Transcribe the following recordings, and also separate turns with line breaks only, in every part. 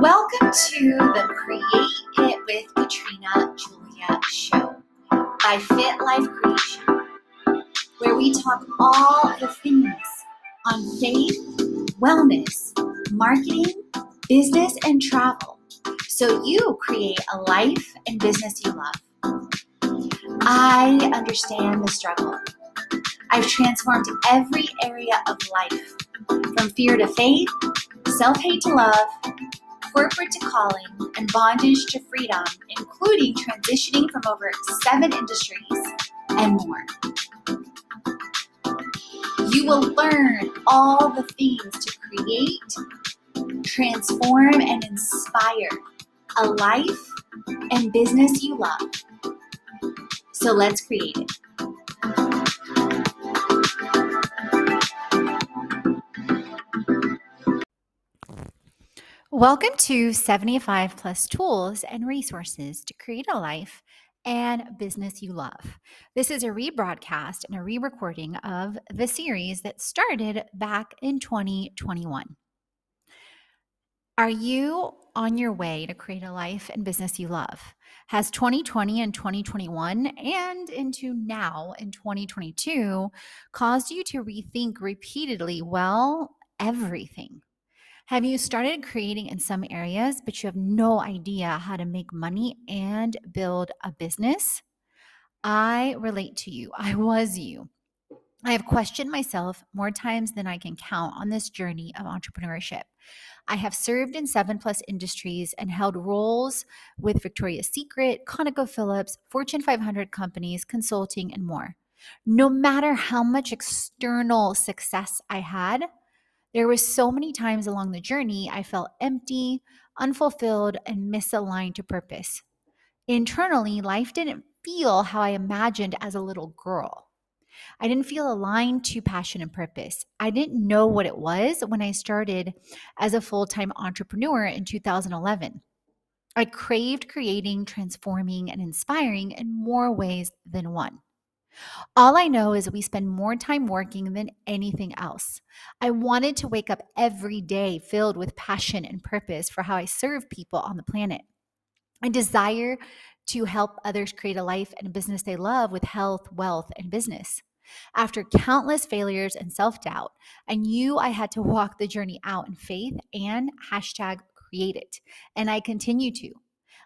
Welcome to the Create It with Katrina Julia show by Fit Life Creation, where we talk all the things on faith, wellness, marketing, business, and travel so you create a life and business you love. I understand the struggle. I've transformed every area of life from fear to faith, self hate to love, corporate to calling, and bondage to freedom, including transitioning from over seven industries and more. You will learn all the things to create, transform, and inspire a life and business you love. So let's create it. Welcome to 75 plus tools and resources to create a life and business you love. This is a rebroadcast and a re recording of the series that started back in 2021. Are you on your way to create a life and business you love? Has 2020 and 2021 and into now in 2022 caused you to rethink repeatedly, well, everything? Have you started creating in some areas, but you have no idea how to make money and build a business? I relate to you. I was you. I have questioned myself more times than I can count on this journey of entrepreneurship. I have served in seven plus industries and held roles with Victoria's Secret, ConocoPhillips, Fortune 500 companies, consulting, and more. No matter how much external success I had, there were so many times along the journey I felt empty, unfulfilled, and misaligned to purpose. Internally, life didn't feel how I imagined as a little girl. I didn't feel aligned to passion and purpose. I didn't know what it was when I started as a full time entrepreneur in 2011. I craved creating, transforming, and inspiring in more ways than one. All I know is we spend more time working than anything else. I wanted to wake up every day filled with passion and purpose for how I serve people on the planet. I desire to help others create a life and a business they love with health, wealth, and business. After countless failures and self doubt, I knew I had to walk the journey out in faith and hashtag create it. And I continue to.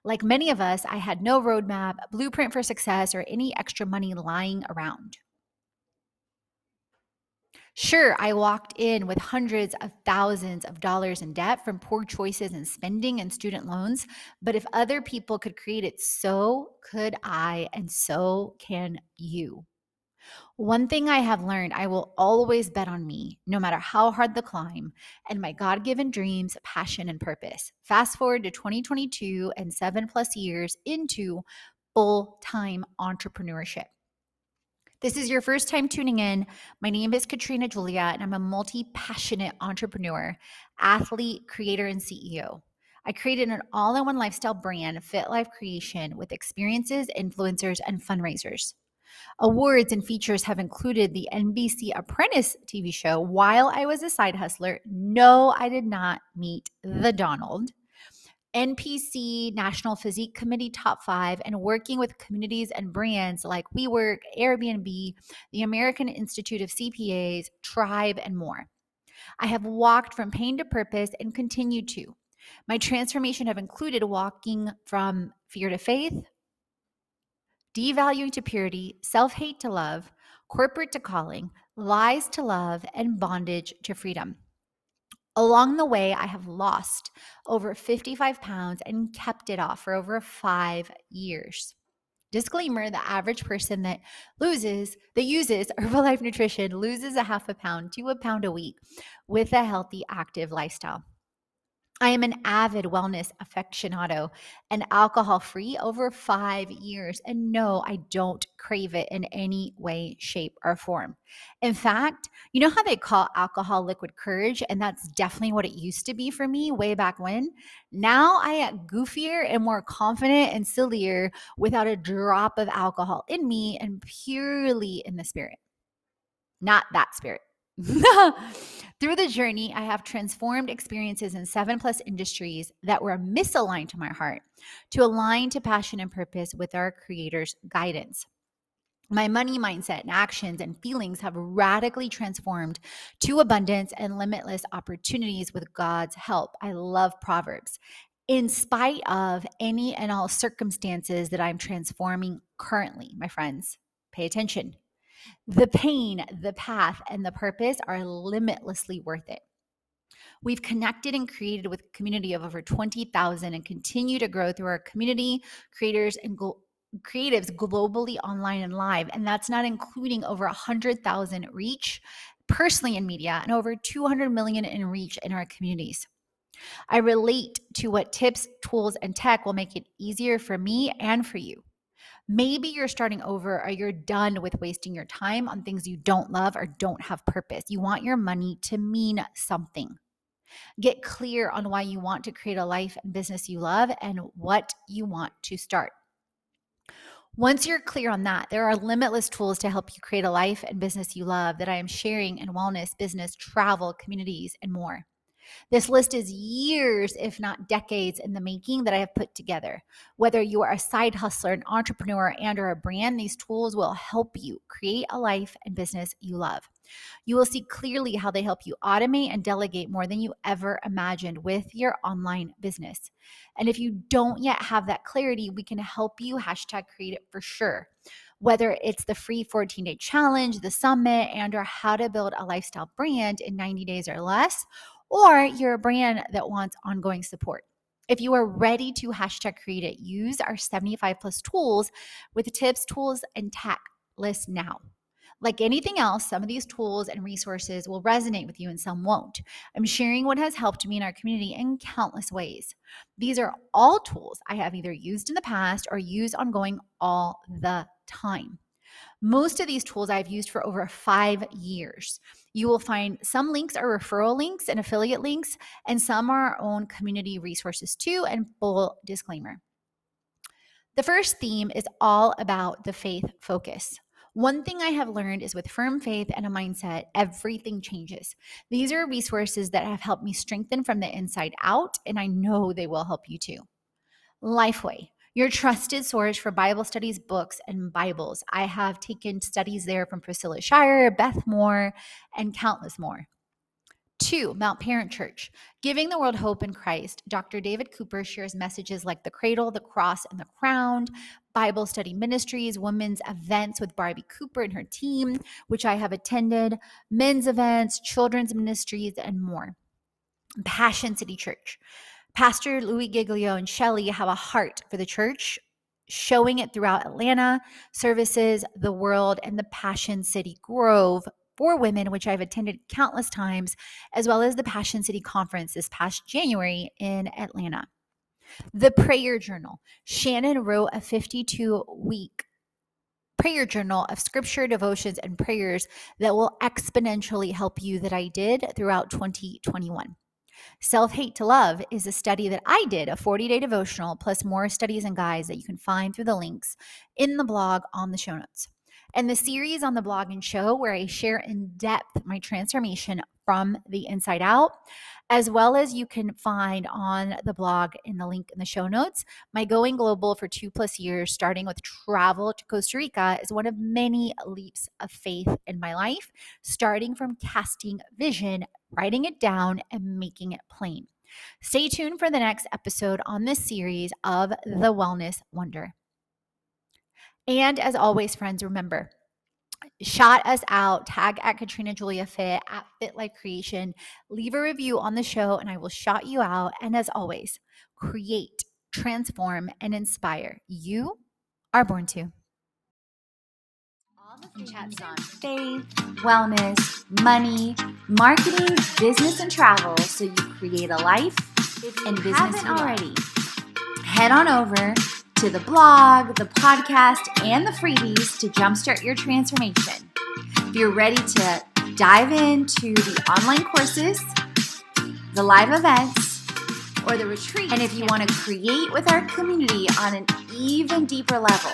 Like many of us, I had no roadmap, blueprint for success, or any extra money lying around. Sure, I walked in with hundreds of thousands of dollars in debt from poor choices in spending and student loans, but if other people could create it, so could I, and so can you. One thing I have learned I will always bet on me, no matter how hard the climb, and my God given dreams, passion, and purpose. Fast forward to 2022 and seven plus years into full time entrepreneurship. This is your first time tuning in. My name is Katrina Julia, and I'm a multi passionate entrepreneur, athlete, creator, and CEO. I created an all in one lifestyle brand, Fit Life Creation, with experiences, influencers, and fundraisers. Awards and features have included the NBC Apprentice TV show. While I was a side hustler, no, I did not meet the Donald. NPC National Physique Committee Top 5 and working with communities and brands like WeWork, Airbnb, the American Institute of CPAs, Tribe, and more. I have walked from pain to purpose and continue to. My transformation have included walking from fear to faith, devaluing to purity, self hate to love, corporate to calling, lies to love, and bondage to freedom. Along the way, I have lost over 55 pounds and kept it off for over five years. Disclaimer the average person that loses, that uses Herbalife Nutrition loses a half a pound to a pound a week with a healthy, active lifestyle. I am an avid wellness aficionado and alcohol free over five years. And no, I don't crave it in any way, shape, or form. In fact, you know how they call alcohol liquid courage? And that's definitely what it used to be for me way back when. Now I am goofier and more confident and sillier without a drop of alcohol in me and purely in the spirit. Not that spirit, Through the journey, I have transformed experiences in seven plus industries that were misaligned to my heart to align to passion and purpose with our Creator's guidance. My money mindset and actions and feelings have radically transformed to abundance and limitless opportunities with God's help. I love Proverbs. In spite of any and all circumstances that I'm transforming currently, my friends, pay attention. The pain, the path, and the purpose are limitlessly worth it. We've connected and created with a community of over 20,000 and continue to grow through our community, creators, and go- creatives globally online and live. And that's not including over 100,000 reach personally in media and over 200 million in reach in our communities. I relate to what tips, tools, and tech will make it easier for me and for you. Maybe you're starting over or you're done with wasting your time on things you don't love or don't have purpose. You want your money to mean something. Get clear on why you want to create a life and business you love and what you want to start. Once you're clear on that, there are limitless tools to help you create a life and business you love that I am sharing in wellness, business, travel, communities, and more. This list is years, if not decades, in the making that I have put together. Whether you are a side hustler, an entrepreneur, and or a brand, these tools will help you create a life and business you love. You will see clearly how they help you automate and delegate more than you ever imagined with your online business. And if you don't yet have that clarity, we can help you hashtag create it for sure whether it's the free 14 day challenge, the summit, and or how to build a lifestyle brand in 90 days or less, or you're a brand that wants ongoing support. If you are ready to hashtag create it, use our 75 plus tools with tips, tools, and tech list now. Like anything else, some of these tools and resources will resonate with you and some won't. I'm sharing what has helped me in our community in countless ways. These are all tools I have either used in the past or use ongoing all the time. Most of these tools I've used for over five years. You will find some links are referral links and affiliate links, and some are our own community resources too, and full disclaimer. The first theme is all about the faith focus. One thing I have learned is with firm faith and a mindset, everything changes. These are resources that have helped me strengthen from the inside out, and I know they will help you too. Lifeway, your trusted source for Bible studies, books, and Bibles. I have taken studies there from Priscilla Shirer, Beth Moore, and countless more. Two, Mount Paran Church. Giving the world hope in Christ, Dr. David Cooper shares messages like the cradle, the cross, and the crown, Bible study ministries, women's events with Barbie Cooper and her team, which I have attended, men's events, children's ministries, and more. Passion City Church. Pastor Louie Giglio and Shelley have a heart for the church, showing it throughout Atlanta, services, the world, and the Passion City Grove for women, which I've attended countless times, as well as the Passion City Conference this past January in Atlanta. The Prayer Journal. Shannon wrote a 52 week prayer journal of scripture, devotions, and prayers that will exponentially help you that I did throughout 2021. Self Hate to Love is a study that I did, a 40 day devotional, plus more studies and guides that you can find through the links in the blog on the show notes. And the series on the blog and show, where I share in depth my transformation from the inside out, as well as you can find on the blog in the link in the show notes. My going global for two plus years, starting with travel to Costa Rica, is one of many leaps of faith in my life, starting from casting vision, writing it down, and making it plain. Stay tuned for the next episode on this series of The Wellness Wonder. And as always, friends, remember, shout us out, tag at Katrina Julia Fit, at Fit Life Creation, leave a review on the show, and I will shout you out. And as always, create, transform, and inspire. You are born to. Chats on faith, wellness, money, marketing, business, and travel so you create a life and business already. Head on over to the blog, the podcast, and the freebies to jumpstart your transformation. If you're ready to dive into the online courses, the live events, or the retreat, and if you want to create with our community on an even deeper level,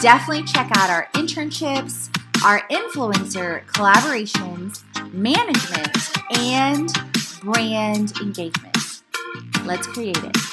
Definitely check out our internships, our influencer collaborations, management, and brand engagement. Let's create it.